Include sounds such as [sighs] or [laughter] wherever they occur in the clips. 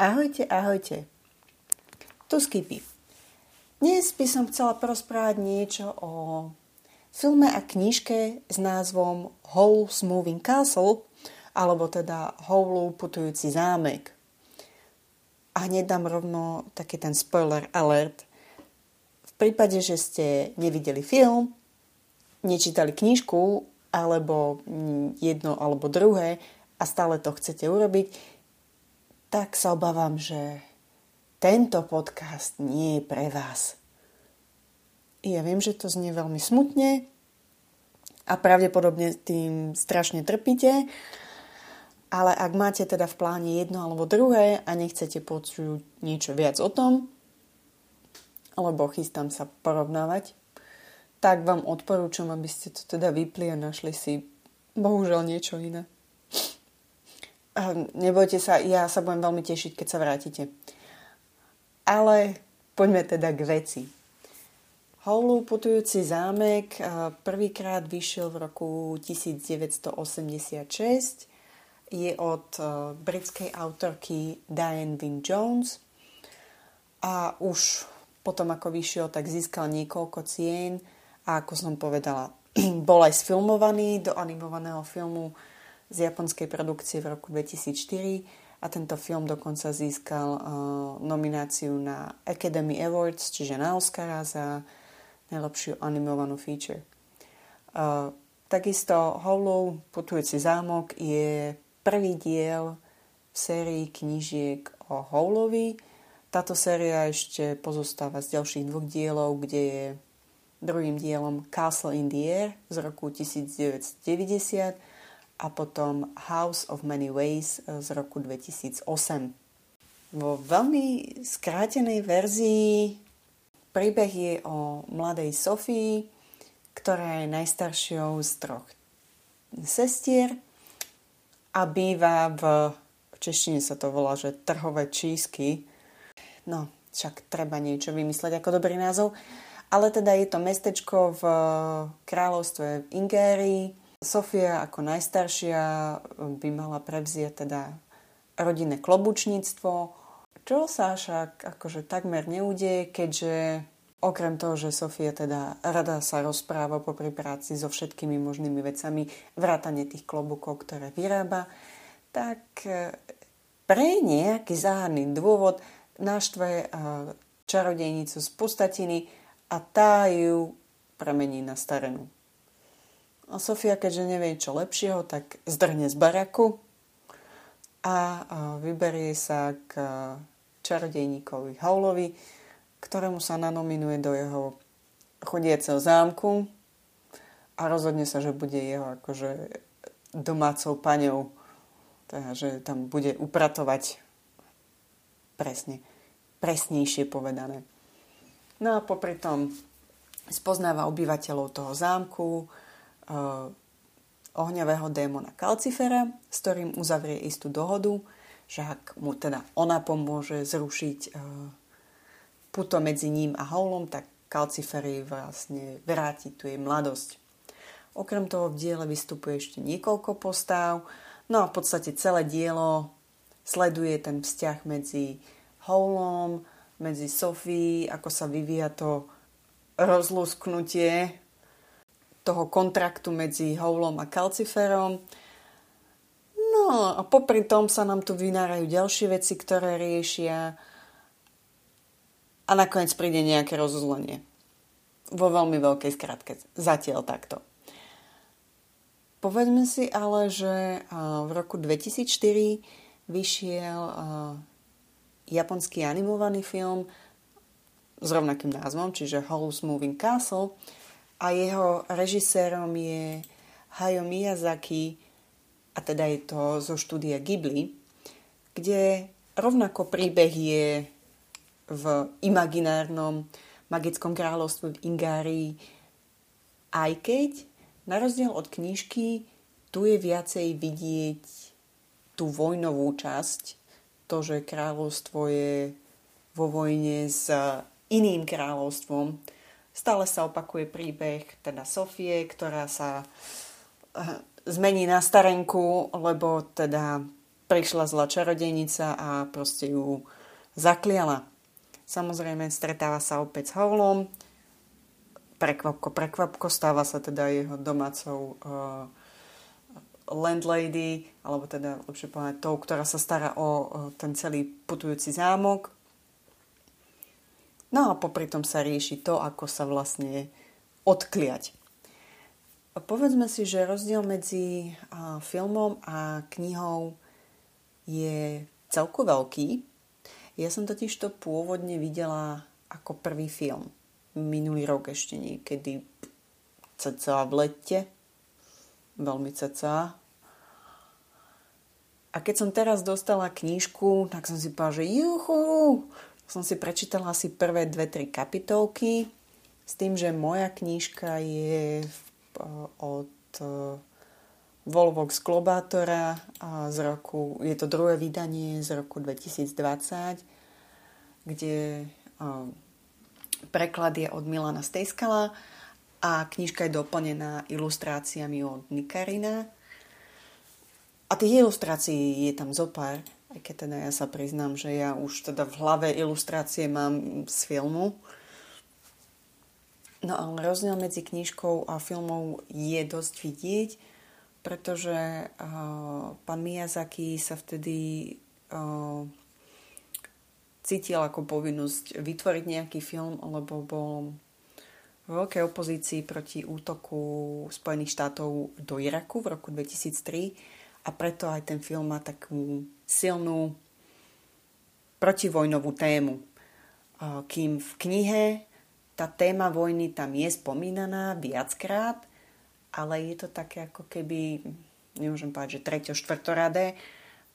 Ahojte, ahojte. Tu Skipy. Dnes by som chcela porozprávať niečo o filme a knižke s názvom Howl's Moving Castle, alebo teda Howlu putujúci zámek. A hneď dám rovno taký ten spoiler alert. V prípade, že ste nevideli film, nečítali knižku, alebo jedno alebo druhé a stále to chcete urobiť, tak sa obávam, že tento podcast nie je pre vás. Ja viem, že to znie veľmi smutne a pravdepodobne tým strašne trpíte, ale ak máte teda v pláne jedno alebo druhé a nechcete počuť niečo viac o tom, alebo chystám sa porovnávať, tak vám odporúčam, aby ste to teda vypli a našli si bohužiaľ niečo iné. Nebojte sa, ja sa budem veľmi tešiť, keď sa vrátite. Ale poďme teda k veci. Howlu putujúci zámek prvýkrát vyšiel v roku 1986. Je od britskej autorky Diane Wynne Jones a už potom ako vyšiel, tak získal niekoľko cien a ako som povedala, [clears throat] bol aj sfilmovaný do animovaného filmu z japonskej produkcie v roku 2004 a tento film dokonca získal uh, nomináciu na Academy Awards, čiže na Oscara za najlepšiu animovanú feature. Uh, takisto Hollow, Putujúci zámok, je prvý diel v sérii knížiek o Howlovi. Táto séria ešte pozostáva z ďalších dvoch dielov, kde je druhým dielom Castle in the Air z roku 1990 a potom House of Many Ways eh, z roku 2008. Vo veľmi skrátenej verzii príbeh je o mladej Sofii, ktorá je najstaršou z troch sestier a býva v, v češtine sa to volá, že trhové čísky. No, však treba niečo vymysleť ako dobrý názov. Ale teda je to mestečko v kráľovstve Ingérii, Sofia ako najstaršia by mala prevziať teda rodinné klobučníctvo, čo sa však akože takmer neudeje, keďže okrem toho, že Sofia teda rada sa rozpráva po práci so všetkými možnými vecami, vrátane tých klobúkov, ktoré vyrába, tak e, pre nejaký záhadný dôvod naštve e, čarodejnicu z pustatiny a tá ju premení na starenú. A Sofia, keďže nevie čo lepšieho, tak zdrhne z baraku a vyberie sa k čarodejníkovi Haulovi, ktorému sa nanominuje do jeho chodiaceho zámku a rozhodne sa, že bude jeho akože domácou paňou, teda, že tam bude upratovať presne, presnejšie povedané. No a popri tom spoznáva obyvateľov toho zámku, ohňového démona Kalcifera, s ktorým uzavrie istú dohodu, že ak mu teda ona pomôže zrušiť uh, puto medzi ním a Houlom, tak Kalcifer jej vlastne vráti tu jej mladosť. Okrem toho v diele vystupuje ešte niekoľko postav, no a v podstate celé dielo sleduje ten vzťah medzi Houlom, medzi Sophie, ako sa vyvíja to rozlusknutie toho kontraktu medzi Houlom a Kalciferom. No a popri tom sa nám tu vynárajú ďalšie veci, ktoré riešia a nakoniec príde nejaké rozuzlenie. Vo veľmi veľkej skratke. Zatiaľ takto. Povedzme si ale, že v roku 2004 vyšiel japonský animovaný film s rovnakým názvom, čiže Howl's Moving Castle, a jeho režisérom je Hayao Miyazaki a teda je to zo štúdia Ghibli, kde rovnako príbeh je v imaginárnom magickom kráľovstve v Ingárii, aj keď na rozdiel od knižky tu je viacej vidieť tú vojnovú časť, to, že kráľovstvo je vo vojne s iným kráľovstvom, Stále sa opakuje príbeh teda Sofie, ktorá sa eh, zmení na starenku, lebo teda prišla zlá čarodejnica a proste ju zakliala. Samozrejme, stretáva sa opäť s Howlom, prekvapko, prekvapko, stáva sa teda jeho domácou uh, landlady, alebo teda lepšie povedať tou, ktorá sa stará o uh, ten celý putujúci zámok. No a popri tom sa rieši to, ako sa vlastne odkliať. Povedzme si, že rozdiel medzi filmom a knihou je celku veľký. Ja som totiž to pôvodne videla ako prvý film. Minulý rok ešte niekedy cca v lete. Veľmi cca. A keď som teraz dostala knížku, tak som si povedala, že juhu, som si prečítala asi prvé dve, tri kapitolky s tým, že moja knížka je od Volvox Globátora z roku, je to druhé vydanie z roku 2020, kde preklad je od Milana Stejskala a knižka je doplnená ilustráciami od Nikarina. A tých ilustrácií je tam zopár, aj keď teda ja sa priznám, že ja už teda v hlave ilustrácie mám z filmu. No ale rozdiel medzi knižkou a filmou je dosť vidieť pretože uh, pán Miyazaki sa vtedy uh, cítil ako povinnosť vytvoriť nejaký film, lebo bol v veľkej opozícii proti útoku Spojených štátov do Iraku v roku 2003 a preto aj ten film má takú silnú protivojnovú tému. Uh, kým v knihe tá téma vojny tam je spomínaná viackrát, ale je to také ako keby, nemôžem povedať, že treťo, štvrtoradé,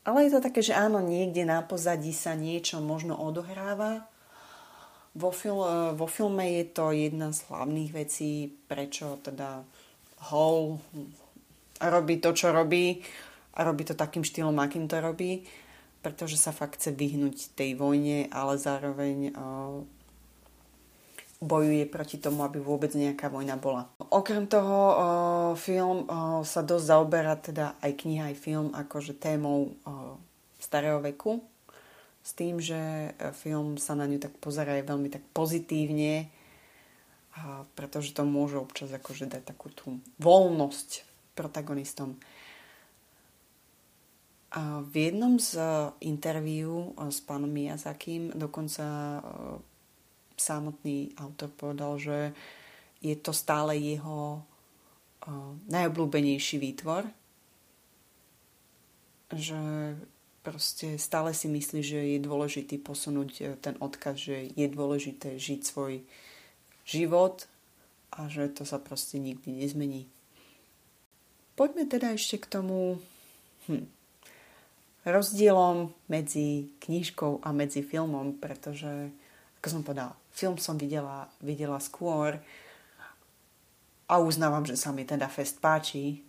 ale je to také, že áno, niekde na pozadí sa niečo možno odohráva. Vo, fil, vo filme je to jedna z hlavných vecí, prečo teda Hall robí to, čo robí a robí to takým štýlom, akým to robí, pretože sa fakt chce vyhnúť tej vojne, ale zároveň bojuje proti tomu, aby vôbec nejaká vojna bola. Okrem toho film sa dosť zaoberá, teda aj kniha, aj film, akože témou starého veku, s tým, že film sa na ňu tak pozerá aj veľmi tak pozitívne, pretože to môže občas akože dať takú tú voľnosť protagonistom. V jednom z interviu s pánom Miyazakim dokonca samotný autor povedal, že je to stále jeho najobľúbenejší výtvor, že proste stále si myslí, že je dôležitý posunúť e, ten odkaz, že je dôležité žiť svoj život a že to sa proste nikdy nezmení. Poďme teda ešte k tomu hm, rozdielom medzi knižkou a medzi filmom, pretože, ako som povedala, Film som videla, videla skôr a uznávam, že sa mi teda fest páči.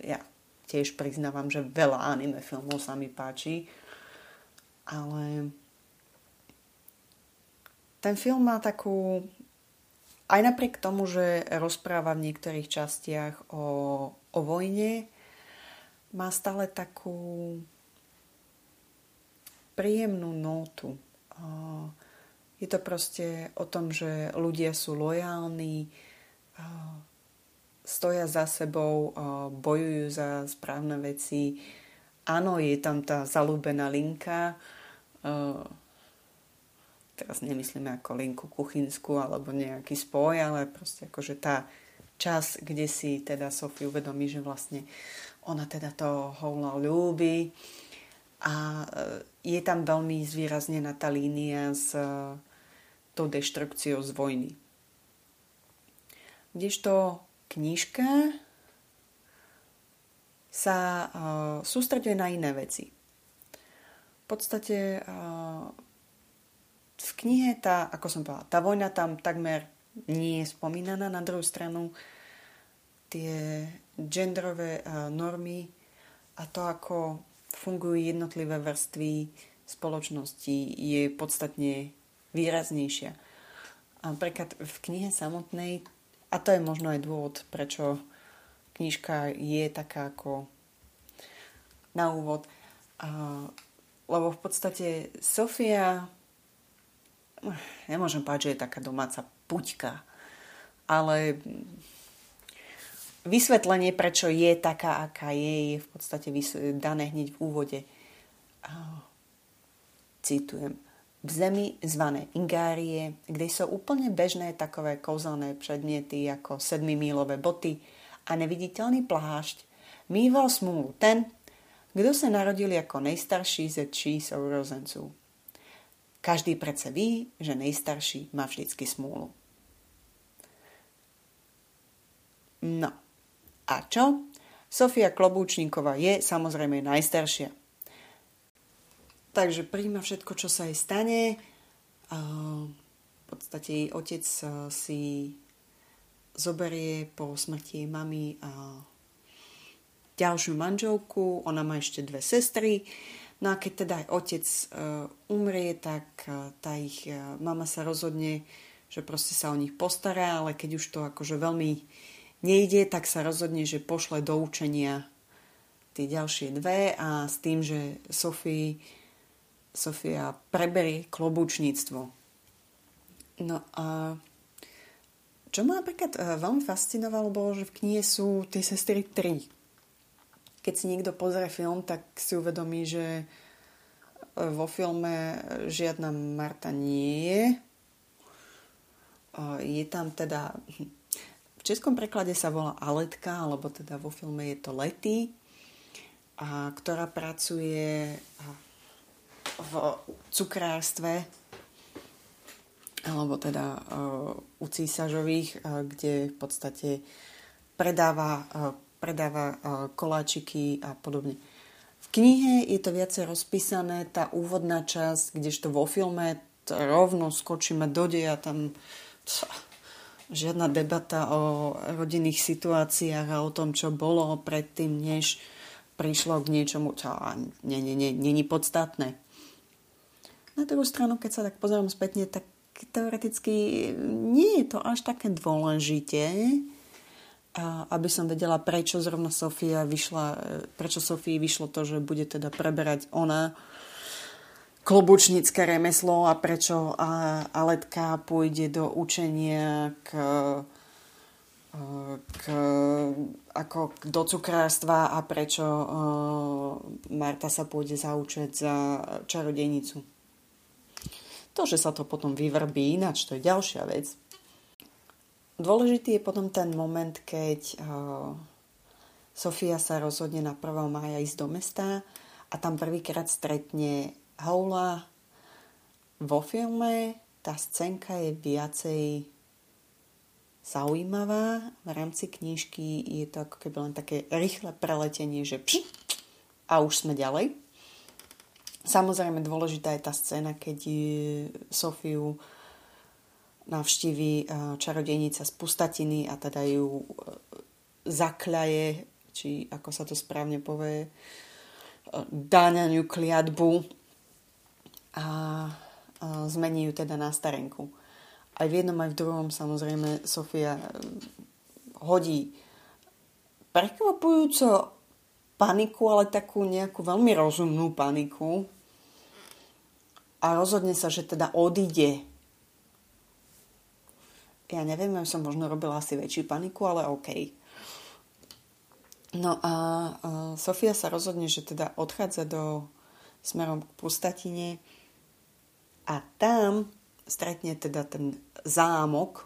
Ja tiež priznávam, že veľa anime filmov sa mi páči, ale ten film má takú aj napriek tomu, že rozpráva v niektorých častiach o, o vojne, má stále takú príjemnú notu. Uh, je to proste o tom, že ľudia sú lojálni, stoja za sebou, bojujú za správne veci. Áno, je tam tá zalúbená linka. Teraz nemyslíme ako linku kuchynskú alebo nejaký spoj, ale proste akože tá čas, kde si teda Sofie uvedomí, že vlastne ona teda to Houla ľúbi a e, je tam veľmi zvýraznená tá línia s tou deštrukciou z vojny. Kdežto knižka sa uh, na iné veci. V podstate v knihe tá, ako som povedala, tá vojna tam takmer nie je spomínaná. Na druhú stranu tie genderové normy a to, ako fungujú jednotlivé vrstvy spoločnosti, je podstatne výraznejšia. A napríklad v knihe samotnej, a to je možno aj dôvod, prečo knižka je taká ako na úvod, lebo v podstate Sofia, nemôžem povedať, že je taká domáca puťka, ale vysvetlenie, prečo je taká, aká je, je v podstate dané hneď v úvode. Citujem. V zemi zvané Ingárie, kde sú úplne bežné takové kouzelné predmiety ako sedmimílové boty a neviditeľný plášť, mýval smúlu ten, kto sa narodil ako nejstarší ze tří sourozenců. Každý prece ví, že nejstarší má vždycky smůlu. No, a čo? Sofia Klobúčníková je samozrejme najstaršia. Takže príjma všetko, čo sa jej stane. V podstate jej otec si zoberie po smrti jej mamy ďalšiu manželku, ona má ešte dve sestry. No a keď teda aj otec umrie, tak tá ich mama sa rozhodne, že proste sa o nich postará, ale keď už to akože veľmi nejde, tak sa rozhodne, že pošle do učenia tie ďalšie dve a s tým, že Sofii, Sofia preberie klobúčníctvo. No a čo ma napríklad e, veľmi fascinovalo, bolo, že v knihe sú tie sestry tri. Keď si niekto pozrie film, tak si uvedomí, že e, vo filme žiadna Marta nie je. E, je tam teda českom preklade sa volá Aletka, alebo teda vo filme je to Lety, a ktorá pracuje v cukrárstve, alebo teda u císažových, kde v podstate predáva, predáva koláčiky a podobne. V knihe je to viacej rozpísané, tá úvodná časť, kdežto vo filme rovno skočíme do deja, tam žiadna debata o rodinných situáciách a o tom, čo bolo predtým, než prišlo k niečomu, čo nie podstatné. Na druhú stranu, keď sa tak pozerám spätne, tak teoreticky nie je to až také dôležité, aby som vedela, prečo zrovna Sofia vyšla, prečo Sofii vyšlo to, že bude teda preberať ona klobučnícke remeslo a prečo Aletka pôjde do učenia k, k, ako do cukrárstva a prečo Marta sa pôjde zaučať za čarodejnicu. To, že sa to potom vyvrbí ináč, to je ďalšia vec. Dôležitý je potom ten moment, keď Sofia sa rozhodne na 1. mája ísť do mesta a tam prvýkrát stretne Houla vo filme tá scénka je viacej zaujímavá. V rámci knižky je to ako keby len také rýchle preletenie, že pš, a už sme ďalej. Samozrejme dôležitá je tá scéna, keď Sofiu navštíví eh, čarodejnica z pustatiny a teda ju eh, zakľaje, či ako sa to správne povie, dá na ňu kliatbu a, zmení ju teda na starenku. Aj v jednom, aj v druhom samozrejme Sofia e, hodí prekvapujúco paniku, ale takú nejakú veľmi rozumnú paniku a rozhodne sa, že teda odíde. Ja neviem, ja som možno robila asi väčšiu paniku, ale OK. No a, a Sofia sa rozhodne, že teda odchádza do smerom k pustatine a tam stretne teda ten zámok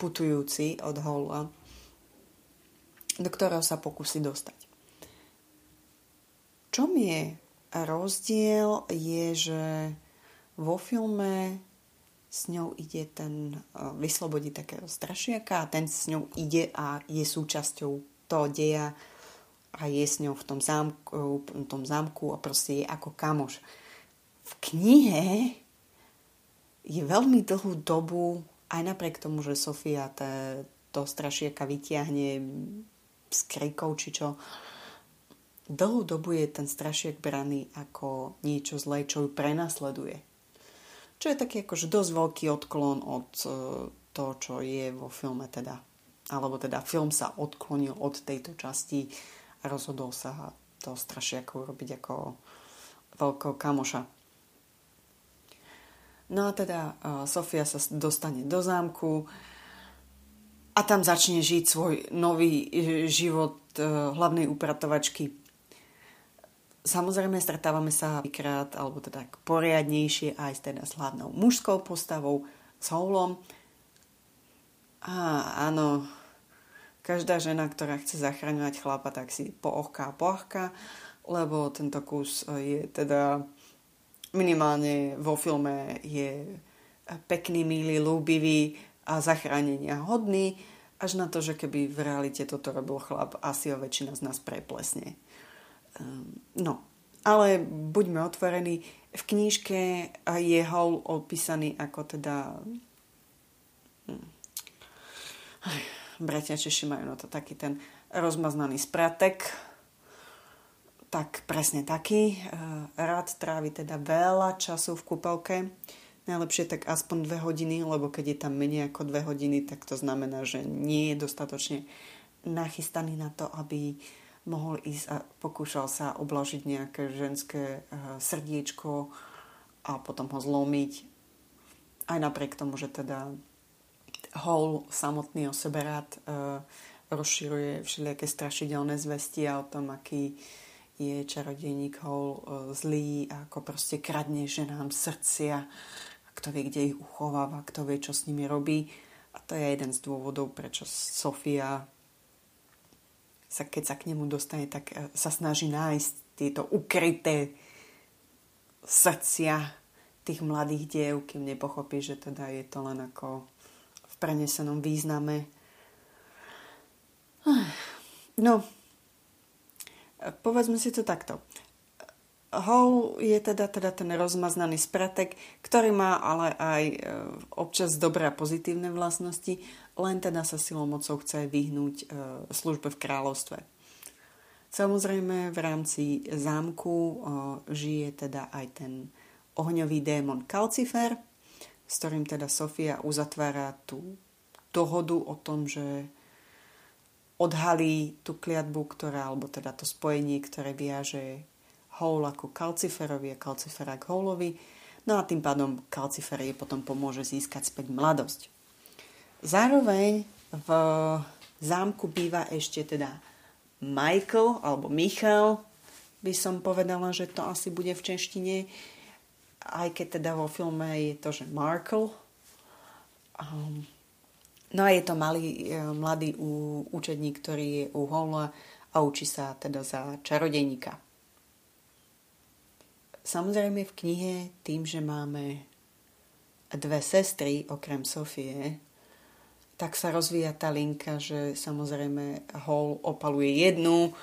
putujúci od Hola, do ktorého sa pokusí dostať. Čom je rozdiel je, že vo filme s ňou ide ten, e, vyslobodí takého strašiaka a ten s ňou ide a je súčasťou toho deja a je s ňou v tom zámku, v tom zámku a proste je ako kamoš v knihe je veľmi dlhú dobu, aj napriek tomu, že Sofia te, to strašieka vytiahne s krikou či čo, dlhú dobu je ten strašiek braný ako niečo zlé, čo ju prenasleduje. Čo je taký akože dosť veľký odklon od uh, toho, čo je vo filme teda. Alebo teda film sa odklonil od tejto časti a rozhodol sa toho strašiaku urobiť ako veľkého kamoša. No a teda Sofia sa dostane do zámku a tam začne žiť svoj nový e, život e, hlavnej upratovačky. Samozrejme stretávame sa vykrát, alebo teda poriadnejšie aj teda s hlavnou mužskou postavou, s Houlom. A áno, každá žena, ktorá chce zachraňovať chlapa, tak si poochká a poachká, lebo tento kus je teda minimálne vo filme je pekný, milý, ľúbivý a zachránenia hodný, až na to, že keby v realite toto robil chlap, asi ho väčšina z nás preplesne. Um, no, ale buďme otvorení, v knížke je Howl opísaný ako teda... Hm, [sighs] bratia Češi majú na to taký ten rozmaznaný spratek, tak presne taký. Eh, rád trávi teda veľa času v kúpelke. Najlepšie tak aspoň dve hodiny, lebo keď je tam menej ako dve hodiny, tak to znamená, že nie je dostatočne nachystaný na to, aby mohol ísť a pokúšal sa oblažiť nejaké ženské eh, srdiečko a potom ho zlomiť. Aj napriek tomu, že teda Hall samotný o sebe rád uh, rozširuje všelijaké strašidelné zvesti o tom, aký je čarodejník Hall uh, zlý ako proste kradne ženám srdcia kto vie, kde ich uchováva, kto vie, čo s nimi robí. A to je jeden z dôvodov, prečo Sofia sa, keď sa k nemu dostane, tak uh, sa snaží nájsť tieto ukryté srdcia tých mladých diev, kým nepochopí, že teda je to len ako prenesenom význame. No, povedzme si to takto. Hol je teda, teda ten rozmaznaný spratek, ktorý má ale aj e, občas dobré a pozitívne vlastnosti, len teda sa silou mocou chce vyhnúť e, službe v kráľovstve. Samozrejme v rámci zámku e, žije teda aj ten ohňový démon Kalcifer, s ktorým teda Sofia uzatvára tú dohodu o tom, že odhalí tú kliatbu, ktorá, alebo teda to spojenie, ktoré viaže Howl ako Kalciferovi a Kalcifera k Howlovi. No a tým pádom Kalcifer jej potom pomôže získať späť mladosť. Zároveň v zámku býva ešte teda Michael alebo Michal, by som povedala, že to asi bude v češtine, aj keď teda vo filme je to, že Markle. Um, no a je to malý, e, mladý učedník, ktorý je u Hola a učí sa teda za čarodejníka. Samozrejme v knihe tým, že máme dve sestry okrem Sofie, tak sa rozvíja tá linka, že samozrejme Hall opaluje jednu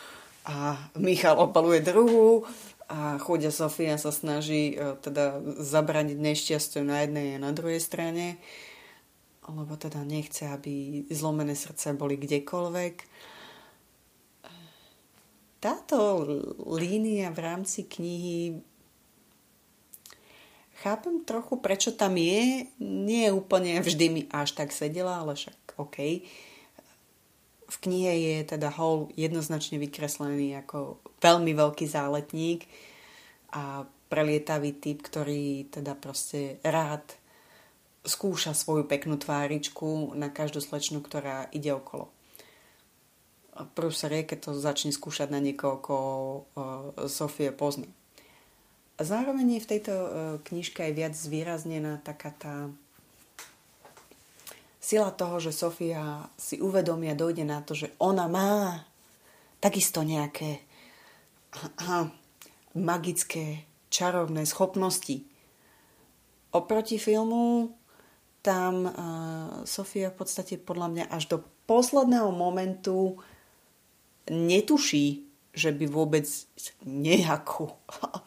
a Michal opaluje druhú a chodia Sofia sa snaží e, teda zabraniť nešťastiu na jednej a na druhej strane, lebo teda nechce, aby zlomené srdce boli kdekoľvek. Táto línia v rámci knihy chápem trochu, prečo tam je. Nie úplne vždy mi až tak sedela, ale však OK. V knihe je teda Hall jednoznačne vykreslený ako veľmi veľký záletník a prelietavý typ, ktorý teda proste rád skúša svoju peknú tváričku na každú slečnu, ktorá ide okolo. Prúser je, keď to začne skúšať na niekoho, koho uh, Sofie pozná. Zároveň je v tejto uh, knižke aj viac zvýraznená taká tá sila toho, že Sofia si uvedomia, dojde na to, že ona má takisto nejaké magické, čarovné schopnosti. Oproti filmu tam uh, Sofia v podstate podľa mňa až do posledného momentu netuší, že by vôbec nejakú,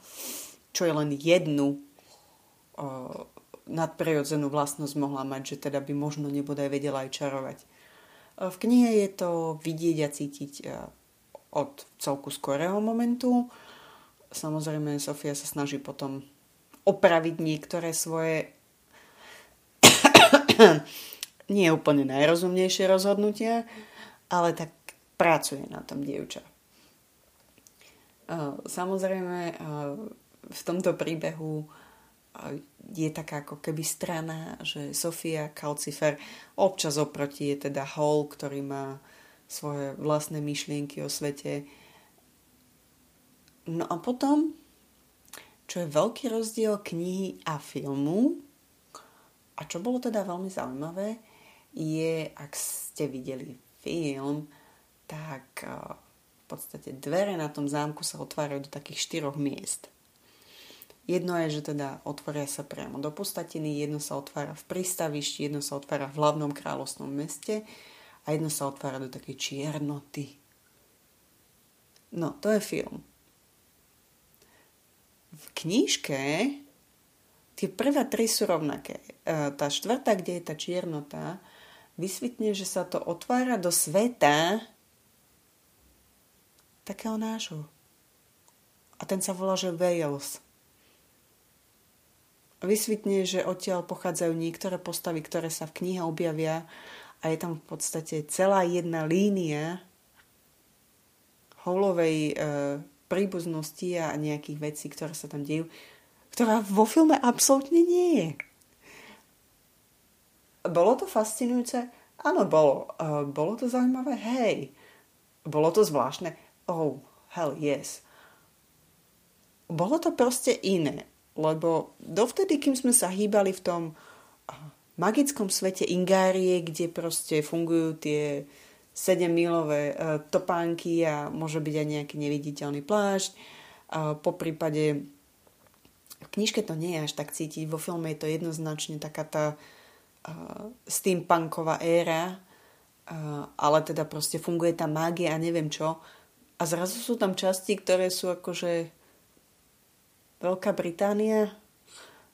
[laughs] čo je len jednu uh, nadprirodzenú vlastnosť mohla mať, že teda by možno nebodaj vedela aj čarovať. Uh, v knihe je to vidieť a cítiť uh, od celku skorého momentu. Samozrejme, Sofia sa snaží potom opraviť niektoré svoje [laughs] nie úplne najrozumnejšie rozhodnutia, ale tak pracuje na tom dievča. Samozrejme, v tomto príbehu je taká ako keby strana, že Sofia Calcifer občas oproti je teda Hall, ktorý má svoje vlastné myšlienky o svete. No a potom, čo je veľký rozdiel knihy a filmu, a čo bolo teda veľmi zaujímavé, je, ak ste videli film, tak v podstate dvere na tom zámku sa otvárajú do takých štyroch miest. Jedno je, že teda otvoria sa priamo do pustatiny, jedno sa otvára v prístavišti, jedno sa otvára v hlavnom kráľovskom meste a jedno sa otvára do takej čiernoty. No, to je film. V knížke tie prvé tri sú rovnaké. E, tá štvrtá, kde je tá čiernota, vysvetne, že sa to otvára do sveta, takého nášho. A ten sa volá, že Wales. Vysvetne, že odtiaľ pochádzajú niektoré postavy, ktoré sa v knihe objavia a je tam v podstate celá jedna línia holovej e, príbuznosti a nejakých vecí, ktoré sa tam dejú, ktorá vo filme absolútne nie je. Bolo to fascinujúce? Áno, bolo. E, bolo to zaujímavé? Hej. Bolo to zvláštne? oh, hell yes. Bolo to proste iné, lebo dovtedy, kým sme sa hýbali v tom magickom svete Ingárie, kde proste fungujú tie 7-milové uh, topánky a môže byť aj nejaký neviditeľný plášť. Po prípade v knižke to nie je až tak cítiť, vo filme je to jednoznačne taká tá uh, steampunková éra, uh, ale teda proste funguje tá mágia a neviem čo. A zrazu sú tam časti, ktoré sú akože Veľká Británia,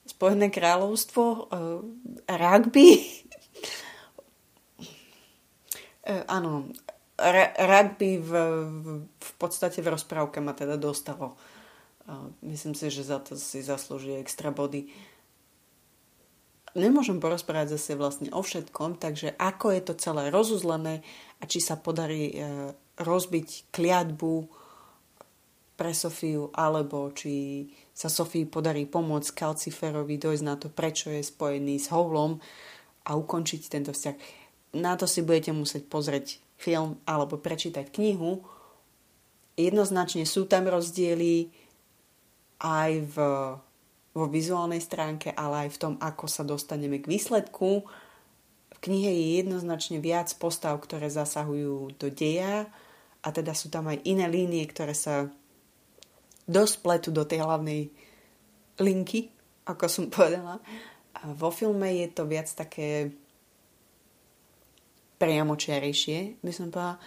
Spojené kráľovstvo, uh, rugby. uh, [laughs] áno, rugby v, v, v podstate v rozprávke ma teda dostalo. Uh, myslím si, že za to si zaslúži extra body. Nemôžem porozprávať zase vlastne o všetkom, takže ako je to celé rozuzlené a či sa podarí uh, rozbiť kliatbu pre Sofiu, alebo či sa Sofii podarí pomôcť Kalciferovi dojsť na to, prečo je spojený s Howlom a ukončiť tento vzťah. Na to si budete musieť pozrieť film alebo prečítať knihu. Jednoznačne sú tam rozdiely aj v, vo vizuálnej stránke, ale aj v tom, ako sa dostaneme k výsledku. V knihe je jednoznačne viac postav, ktoré zasahujú do deja, a teda sú tam aj iné línie, ktoré sa dosť pletu do tej hlavnej linky, ako som [laughs] povedala. A vo filme je to viac také priamočiarejšie, by som povedala.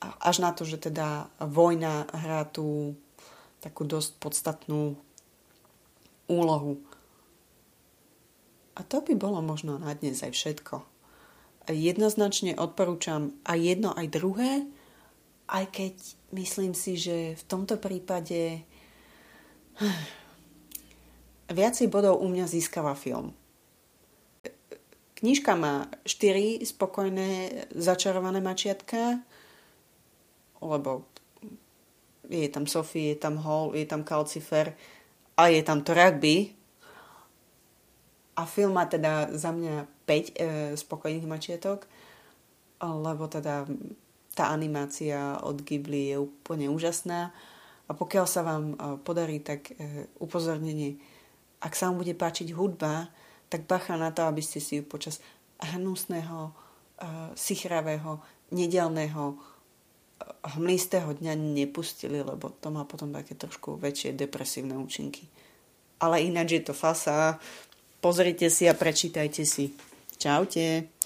Až na to, že teda vojna hrá tú takú dosť podstatnú úlohu. A to by bolo možno na dnes aj všetko. Jednoznačne odporúčam aj jedno, aj druhé, aj keď myslím si, že v tomto prípade [sighs] viacej bodov u mňa získava film. Knižka má 4 spokojné začarované mačiatka, lebo je tam Sophie, je tam Hall, je tam Calcifer a je tam to rugby. A film má teda za mňa 5 e, spokojných mačiatok, lebo teda tá animácia od Ghibli je úplne úžasná a pokiaľ sa vám e, podarí, tak e, upozornenie, ak sa vám bude páčiť hudba, tak bacha na to, aby ste si ju počas hnusného, e, sichravého, nedelného, hmlistého dňa nepustili, lebo to má potom také trošku väčšie depresívne účinky. Ale ináč je to fasa. Pozrite si a prečítajte si. Čaute.